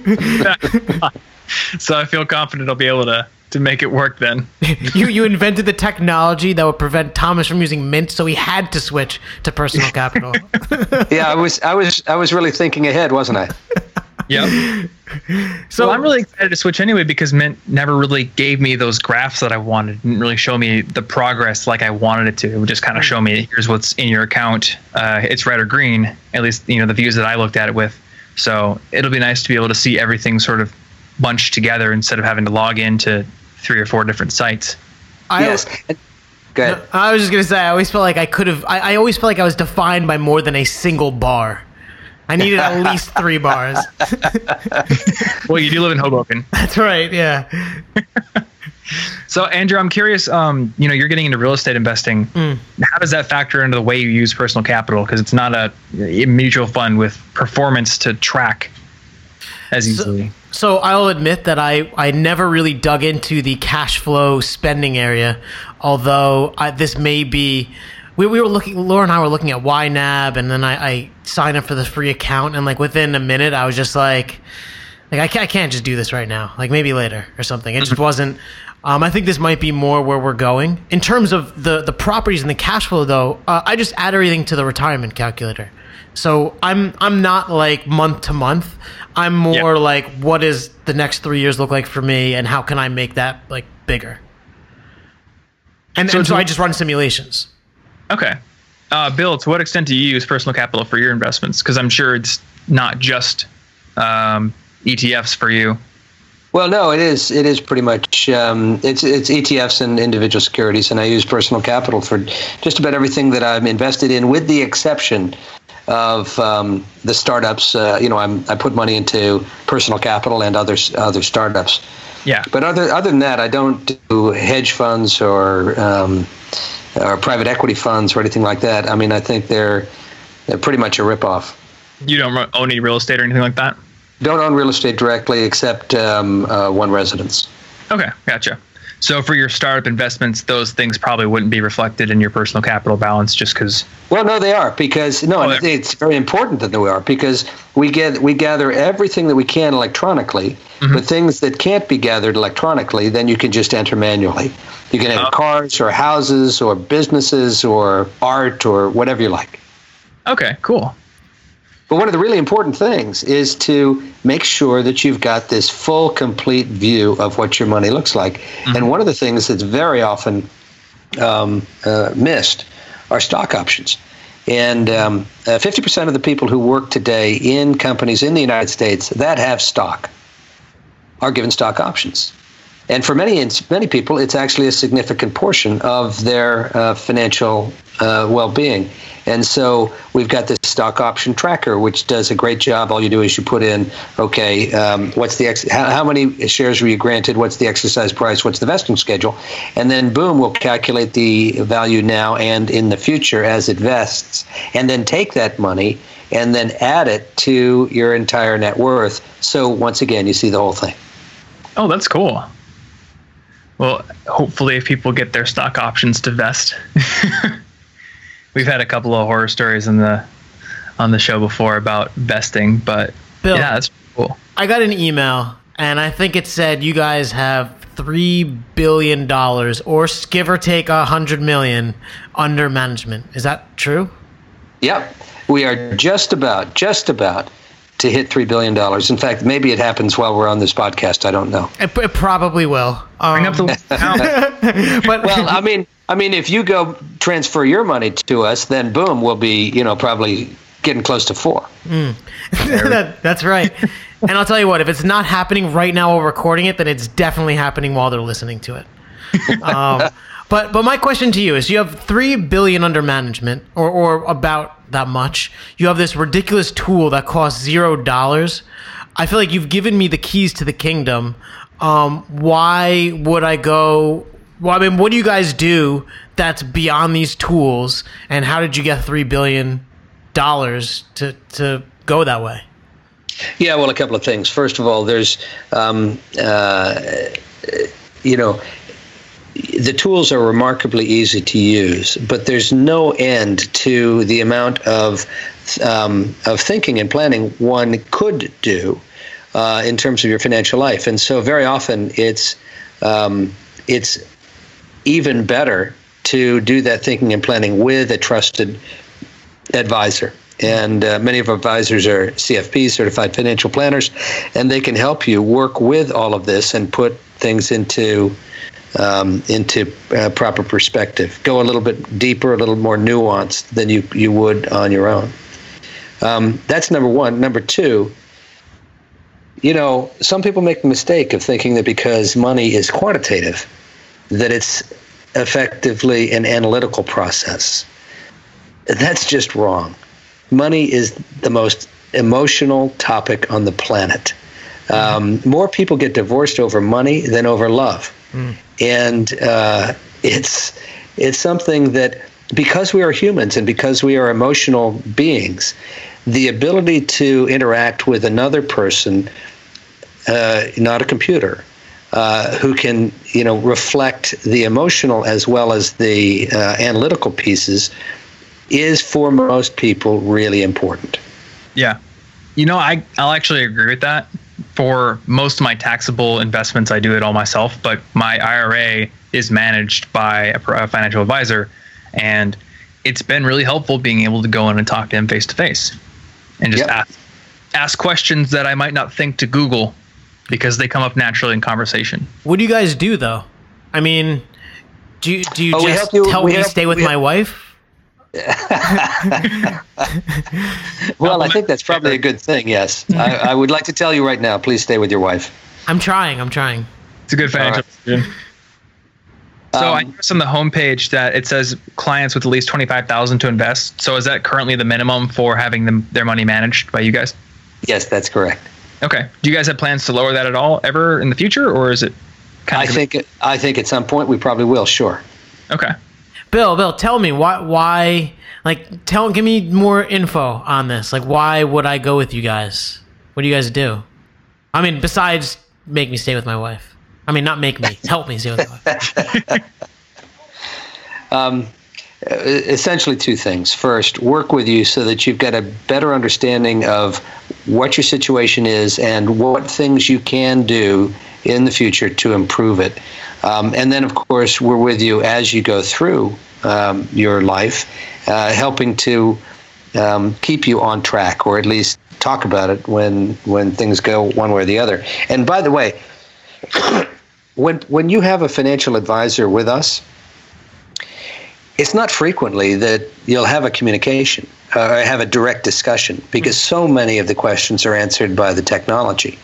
so I feel confident I'll be able to, to make it work then. you you invented the technology that would prevent Thomas from using Mint, so he had to switch to personal capital. yeah, I was, I was, I was really thinking ahead, wasn't I? Yep. so well, I'm really excited to switch anyway because Mint never really gave me those graphs that I wanted. Didn't really show me the progress like I wanted it to. It would just kind of show me here's what's in your account. Uh, it's red or green. At least you know the views that I looked at it with. So it'll be nice to be able to see everything sort of bunched together instead of having to log into three or four different sites. I, yes. Go ahead. I was just gonna say I always felt like I could have. I, I always felt like I was defined by more than a single bar. I needed at least three bars. Well, you do live in Hoboken. That's right. Yeah. so Andrew, I'm curious. Um, you know, you're getting into real estate investing. Mm. How does that factor into the way you use personal capital? Because it's not a, a, mutual fund with performance to track as easily. So, so, I'll admit that I I never really dug into the cash flow spending area, although I, this may be. We, we were looking, Laura and I were looking at YNAB, and then I, I signed up for the free account, and like within a minute, I was just like, like I can't, I can't just do this right now. Like maybe later or something. It just mm-hmm. wasn't. Um, I think this might be more where we're going in terms of the the properties and the cash flow. Though uh, I just add everything to the retirement calculator. So I'm I'm not like month to month. I'm more like what does the next three years look like for me, and how can I make that like bigger? And so, and so I just run simulations. Okay, uh, Bill. To what extent do you use personal capital for your investments? Because I'm sure it's not just um, ETFs for you. Well, no, it is. It is pretty much. Um, it's it's ETFs and individual securities, and I use personal capital for just about everything that I'm invested in, with the exception of um, the startups. Uh, you know, I'm I put money into personal capital and other other startups. Yeah. But other other than that, I don't do hedge funds or um, or private equity funds or anything like that. I mean, I think they're they're pretty much a ripoff. You don't own any real estate or anything like that. Don't own real estate directly except um, uh, one residence. Okay, gotcha. So for your startup investments, those things probably wouldn't be reflected in your personal capital balance just because. Well, no, they are because no, oh, it's very important that they are because we get we gather everything that we can electronically, mm-hmm. but things that can't be gathered electronically, then you can just enter manually. You can have oh. cars or houses or businesses or art or whatever you like. Okay, cool. But one of the really important things is to make sure that you've got this full, complete view of what your money looks like. Mm-hmm. And one of the things that's very often um, uh, missed are stock options. And um, uh, 50% of the people who work today in companies in the United States that have stock are given stock options. And for many many people, it's actually a significant portion of their uh, financial uh, well-being. And so we've got this stock option tracker, which does a great job. All you do is you put in, okay, um, what's the ex- how, how, many shares were you granted? What's the exercise price? What's the vesting schedule? And then boom, we'll calculate the value now and in the future as it vests, and then take that money and then add it to your entire net worth. So once again, you see the whole thing. Oh, that's cool. Well, hopefully, if people get their stock options to vest. we've had a couple of horror stories in the on the show before about vesting, but Bill, yeah, that's cool. I got an email and I think it said you guys have three billion dollars or give or take a hundred million under management. Is that true? Yep. We are just about, just about to hit three billion dollars. In fact, maybe it happens while we're on this podcast. I don't know. It, it probably will. Um, Bring up the but well, I mean, I mean, if you go transfer your money to us, then boom, we'll be, you know, probably getting close to four. Mm. that, that's right. and I'll tell you what, if it's not happening right now while recording it, then it's definitely happening while they're listening to it. Um, but but my question to you is: You have three billion under management, or or about that much. You have this ridiculous tool that costs zero dollars. I feel like you've given me the keys to the kingdom. Um, why would I go well, I mean, what do you guys do that's beyond these tools, and how did you get three billion dollars to to go that way? Yeah, well, a couple of things. First of all, there's, um, uh, you know, the tools are remarkably easy to use, but there's no end to the amount of um, of thinking and planning one could do uh, in terms of your financial life. And so, very often, it's um, it's even better to do that thinking and planning with a trusted advisor. And uh, many of our advisors are CFPs, certified financial planners, and they can help you work with all of this and put things into um, into uh, proper perspective. Go a little bit deeper, a little more nuanced than you you would on your own. Um, that's number one. Number two, you know, some people make the mistake of thinking that because money is quantitative, that it's effectively an analytical process. That's just wrong. Money is the most emotional topic on the planet. Um, more people get divorced over money than over love. and uh, it's it's something that because we are humans and because we are emotional beings, the ability to interact with another person, uh, not a computer, uh, who can you know reflect the emotional as well as the uh, analytical pieces, is for most people really important. Yeah. You know, I, I'll actually agree with that. For most of my taxable investments, I do it all myself, but my IRA is managed by a, a financial advisor. And it's been really helpful being able to go in and talk to him face to face and just Yep. ask, ask questions that I might not think to Google because they come up naturally in conversation. What do you guys do though? I mean, do you, do you Oh, just help you- tell we me help- stay with my help- wife? Well, I think that's probably a good thing. Yes, I, I would like to tell you right now. Please stay with your wife. I'm trying. I'm trying. It's a good financial right. decision. So I Um, noticed on the homepage that it says clients with at least twenty five thousand to invest. So is that currently the minimum for having them their money managed by you guys? Yes, that's correct. Okay. Do you guys have plans to lower that at all ever in the future, or is it kind I of think I think at some point we probably will. Sure. okay? Bill, Bill, tell me why why like tell give me more info on this. Like why would I go with you guys? What do you guys do? I mean, besides make me stay with my wife. I mean, not make me, help me stay with my wife. Uh, essentially two things. First, work with you so that you've got a better understanding of what your situation is and what things you can do in the future to improve it. Um, and then, of course, we're with you as you go through um, your life, uh, helping to um, keep you on track, or at least talk about it when when things go one way or the other. And by the way, when when you have a financial advisor with us, it's not frequently that you'll have a communication or have a direct discussion because so many of the questions are answered by the technology.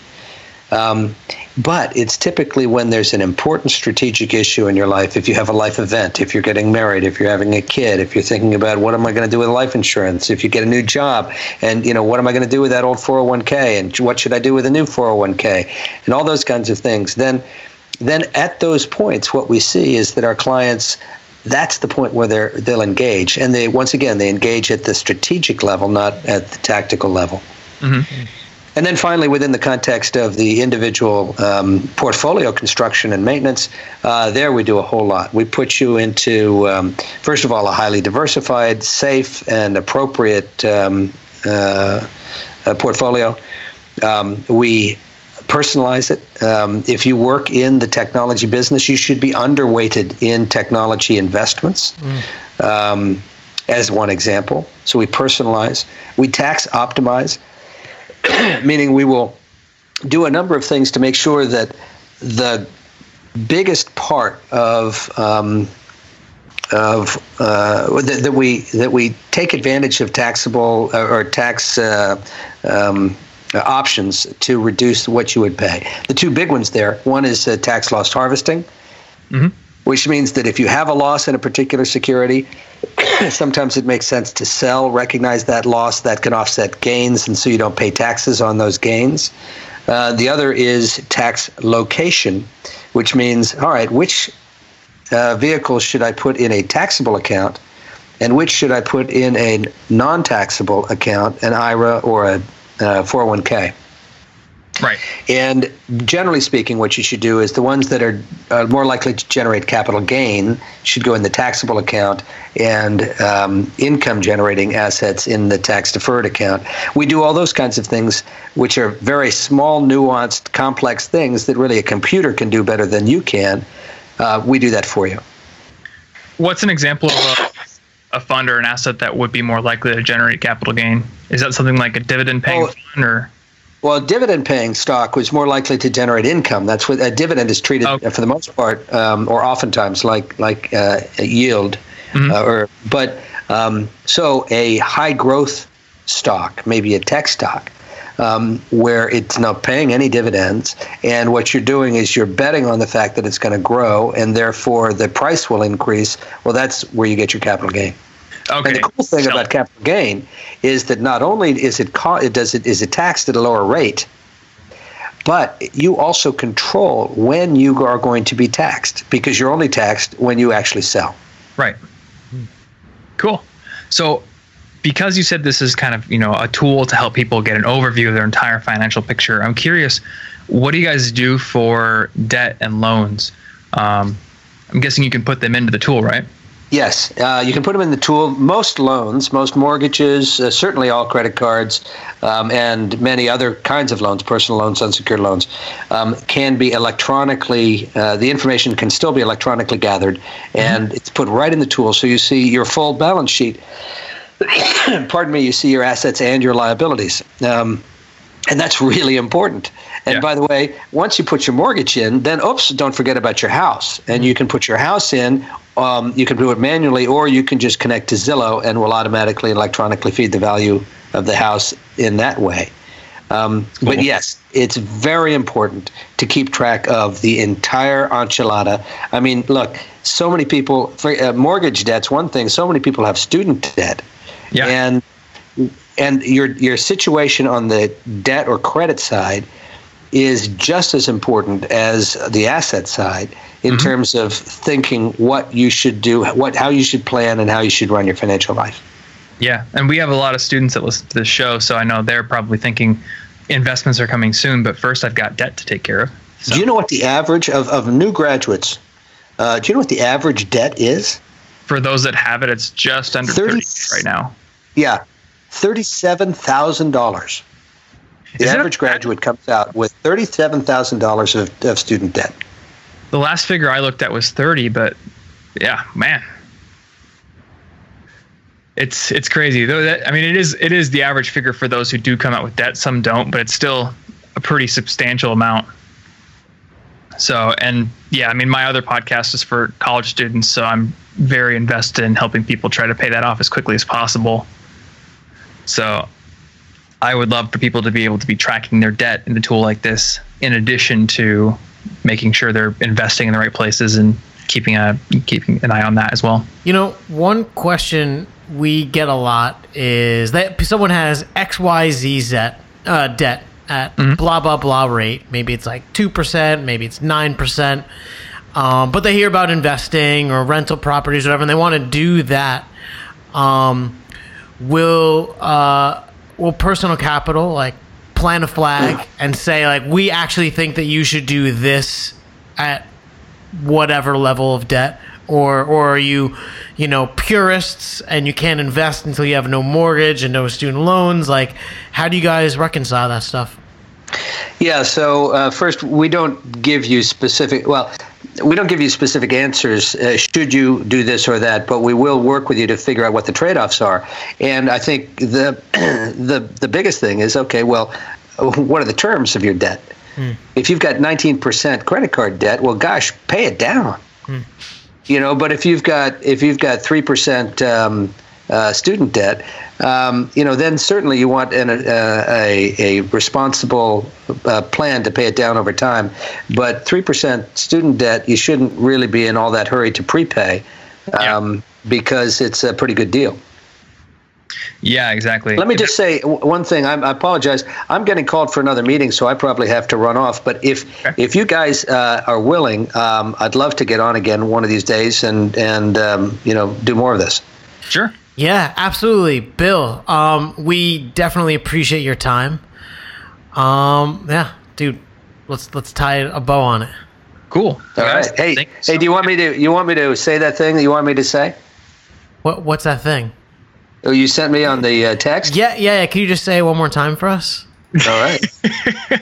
Um, but it's typically when there's an important strategic issue in your life, if you have a life event, if you're getting married, if you're having a kid, if you're thinking about what am I going to do with life insurance, if you get a new job, and you know what am I going to do with that old 401k, and what should I do with a new 401k, and all those kinds of things. Then, then at those points, what we see is that our clients that's the point where they're they'll engage. And they once again they engage at the strategic level not at the tactical level. And then finally within the context of the individual um, portfolio construction and maintenance uh, there we do a whole lot. We put you into um, first of all a highly diversified safe and appropriate um, uh, uh, portfolio. Um, we personalize it. Um, if you work in the technology business, you should be underweighted in technology investments, um, as one example. So we personalize, we tax optimize, meaning we will do a number of things to make sure that the biggest part of um, of uh, that, that we that we take advantage of taxable uh, or tax uh, um, options to reduce what you would pay. The two big ones there. One is uh, tax loss harvesting, which means that if you have a loss in a particular security, sometimes it makes sense to sell, recognize that loss that can offset gains, and so you don't pay taxes on those gains. Uh, the other is tax location, which means all right, which uh, vehicles should I put in a taxable account, and which should I put in a non-taxable account, an IRA or a uh, 401k. Right. And generally speaking, what you should do is the ones that are uh, more likely to generate capital gain should go in the taxable account and um, income generating assets in the tax deferred account. We do all those kinds of things, which are very small, nuanced, complex things that really a computer can do better than you can. Uh, we do that for you. What's an example of a, fund or an asset that would be more likely to generate capital gain? Is that something like a dividend paying Oh, fund or? Well, dividend paying stock was more likely to generate income. That's what a dividend is treated Okay. for the most part, um, or oftentimes like like uh, a yield. Uh, or but um, so a high growth stock, maybe a tech stock, um, where it's not paying any dividends, and what you're doing is you're betting on the fact that it's going to grow, and therefore the price will increase. Well, that's where you get your capital gain. Okay. And the cool thing So- about capital gain is that not only is it co- it does it is it taxed at a lower rate, but you also control when you are going to be taxed because you're only taxed when you actually sell. Right. Cool. So, because you said this is kind of you know a tool to help people get an overview of their entire financial picture, I'm curious, what do you guys do for debt and loans? Um, I'm guessing you can put them into the tool, right? Yes, uh, you can put them in the tool. Most loans, most mortgages, uh, certainly all credit cards, um, and many other kinds of loans, personal loans, unsecured loans, um, can be electronically, uh, the information can still be electronically gathered, and mm-hmm. it's put right in the tool. So you see your full balance sheet. Pardon me, you see your assets and your liabilities. Um, and that's really important. And yeah. by the way, once you put your mortgage in, then oops, don't forget about your house. And you can put your house in. Um, you can do it manually, or you can just connect to Zillow, and will automatically electronically feed the value of the house in that way. Um, cool. But yes, it's very important to keep track of the entire enchilada. I mean, look, so many people, for, uh, mortgage debt's one thing. So many people have student debt, yeah. and and your your situation on the debt or credit side is just as important as the asset side in mm-hmm. terms of thinking what you should do, what how you should plan, and how you should run your financial life. Yeah, and we have a lot of students that listen to this show, so I know they're probably thinking investments are coming soon, but first I've got debt to take care of. So. Do you know what the average of, of new graduates? Uh, do you know what the average debt is? For those that have it, it's just under 30, 30 right now. Yeah, thirty-seven thousand dollars. The average graduate comes out with thirty-seven thousand dollars of, of student debt. The last figure I looked at was thirty, but yeah, man, it's it's crazy. Though that I mean, it is it is the average figure for those who do come out with debt. Some don't, but it's still a pretty substantial amount. So, and yeah, I mean, my other podcast is for college students, so I'm very invested in helping people try to pay that off as quickly as possible. So I would love for people to be able to be tracking their debt in a tool like this, in addition to making sure they're investing in the right places and keeping a keeping an eye on that as well. You know, one question we get a lot is that someone has X Y Z uh, debt at mm-hmm. blah blah blah rate. Maybe it's like two percent, maybe it's nine percent. Um, but they hear about investing or rental properties, or whatever, and they want to do that. Um, will uh, will personal capital like plant a flag and say like we actually think that you should do this at whatever level of debt or or are you you know purists and you can't invest until you have no mortgage and no student loans? Like how do you guys reconcile that stuff? Yeah so uh, first we don't give you specific well we don't give you specific answers uh, should you do this or that but we will work with you to figure out what the trade-offs are. And i think the the the biggest thing is okay well what are the terms of your debt? Hmm. if you've got 19% credit card debt well gosh pay it down. Hmm. You know but if you've got if you've got 3% um, uh, student debt, um, you know, then certainly you want an, uh, a, a responsible uh, plan to pay it down over time. But 3% student debt, you shouldn't really be in all that hurry to prepay um, yeah. because it's a pretty good deal. Yeah, exactly. Let me just say one thing. I'm, i apologize. I'm getting called for another meeting, so I probably have to run off. But if okay. if you guys uh, are willing, um, I'd love to get on again one of these days and and um, you know do more of this. Sure. Yeah, absolutely, Bill. Um, we definitely appreciate your time. Um, yeah, dude, let's let's tie a bow on it. Cool. All right. Hey, hey, so do you want me to you want me to say that thing that you want me to say? What What's that thing? Oh, you sent me on the uh, text. Yeah, yeah, yeah. Can you just say it one more time for us? All right.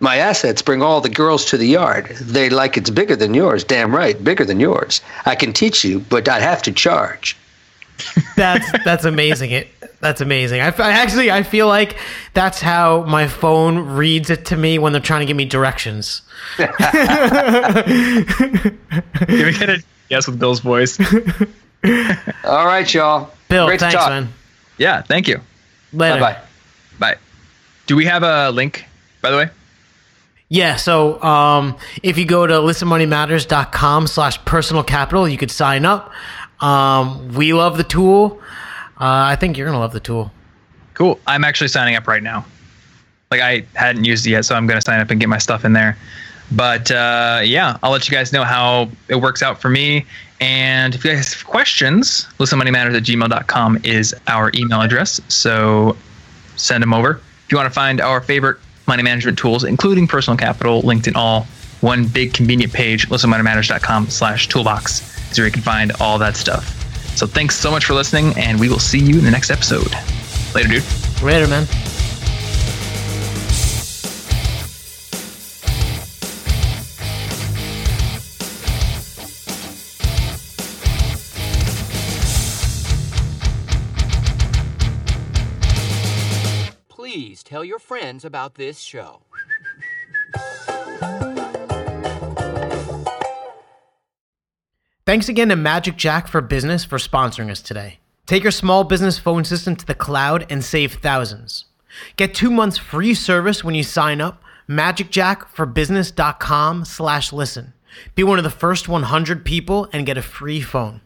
My assets bring all the girls to the yard. They like it's bigger than yours. Damn right, bigger than yours. I can teach you, but I'd have to charge. that's that's amazing. It that's amazing. I, I, actually I feel like that's how my phone reads it to me when they're trying to give me directions. Can we get a yes with Bill's voice? All right, y'all. Bill, Great thanks, man. Yeah, thank you. Later. Bye bye. Bye. Do we have a link, by the way? Yeah, so um, if you go to listenmoneymatters.com slash personal capital, you could sign up. Um, we love the tool. Uh, I think you're going to love the tool. Cool. I'm actually signing up right now. Like I hadn't used it yet, so I'm going to sign up and get my stuff in there. But uh, yeah, I'll let you guys know how it works out for me. And if you guys have questions, listenmoneymatters at gmail.com is our email address. So send them over. If you want to find our favorite money management tools, including personal capital, linked in all one big convenient page, listenmoneymatters.com slash toolbox is where you can find all that stuff. So thanks so much for listening, and we will see you in the next episode. Later, dude. Later, man. Your friends about this show. Thanks again to Magic Jack for Business for sponsoring us today. Take your small business phone system to the cloud and save thousands. Get two months free service when you sign up. MagicJackforBusiness.com slash listen. Be one of the first 100 people and get a free phone.